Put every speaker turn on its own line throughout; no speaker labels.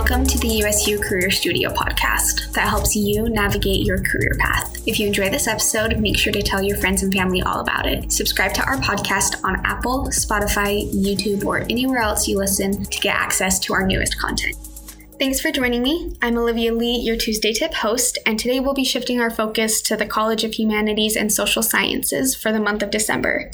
Welcome to the USU Career Studio podcast that helps you navigate your career path. If you enjoy this episode, make sure to tell your friends and family all about it. Subscribe to our podcast on Apple, Spotify, YouTube, or anywhere else you listen to get access to our newest content. Thanks for joining me. I'm Olivia Lee, your Tuesday Tip host, and today we'll be shifting our focus to the College of Humanities and Social Sciences for the month of December.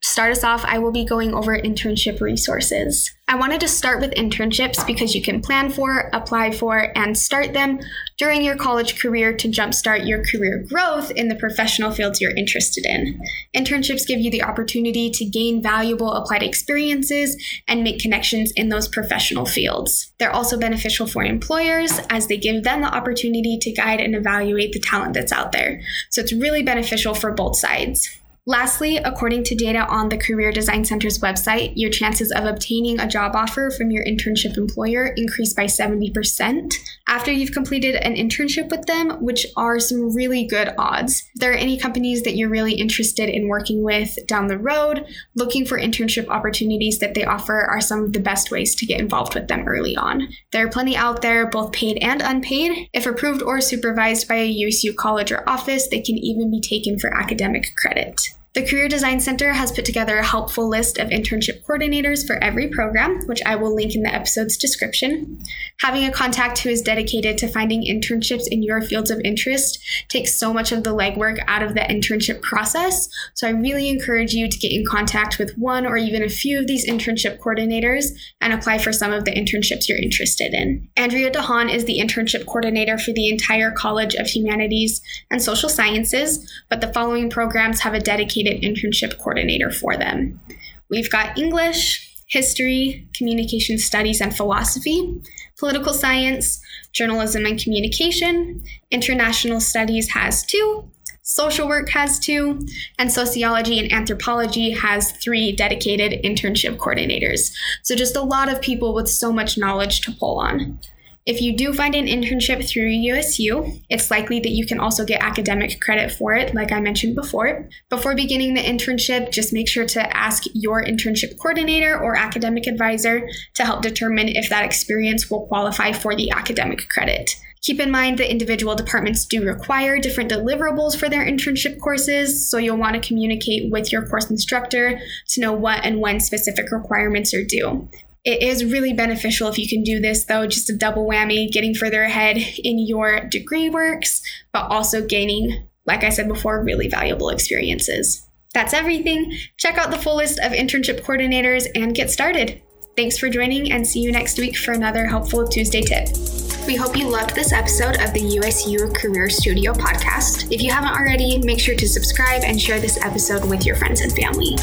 To start us off, I will be going over internship resources. I wanted to start with internships because you can plan for, apply for, and start them during your college career to jumpstart your career growth in the professional fields you're interested in. Internships give you the opportunity to gain valuable applied experiences and make connections in those professional fields. They're also beneficial for employers as they give them the opportunity to guide and evaluate the talent that's out there. So it's really beneficial for both sides. Lastly, according to data on the Career Design Center's website, your chances of obtaining a job offer from your internship employer increase by 70% after you've completed an internship with them, which are some really good odds. If there are any companies that you're really interested in working with down the road, looking for internship opportunities that they offer are some of the best ways to get involved with them early on. There are plenty out there, both paid and unpaid. If approved or supervised by a USU college or office, they can even be taken for academic credit. The Career Design Center has put together a helpful list of internship coordinators for every program, which I will link in the episode's description. Having a contact who is dedicated to finding internships in your fields of interest takes so much of the legwork out of the internship process. So I really encourage you to get in contact with one or even a few of these internship coordinators and apply for some of the internships you're interested in. Andrea DeHaan is the internship coordinator for the entire College of Humanities and Social Sciences, but the following programs have a dedicated internship coordinator for them. We've got English, history, communication studies and philosophy, political science, journalism and communication, international studies has two, social work has two, and sociology and anthropology has three dedicated internship coordinators. So, just a lot of people with so much knowledge to pull on. If you do find an internship through USU, it's likely that you can also get academic credit for it, like I mentioned before. Before beginning the internship, just make sure to ask your internship coordinator or academic advisor to help determine if that experience will qualify for the academic credit. Keep in mind that individual departments do require different deliverables for their internship courses, so you'll want to communicate with your course instructor to know what and when specific requirements are due. It is really beneficial if you can do this, though, just a double whammy, getting further ahead in your degree works, but also gaining, like I said before, really valuable experiences. That's everything. Check out the full list of internship coordinators and get started. Thanks for joining, and see you next week for another helpful Tuesday tip. We hope you loved this episode of the USU Career Studio podcast. If you haven't already, make sure to subscribe and share this episode with your friends and family.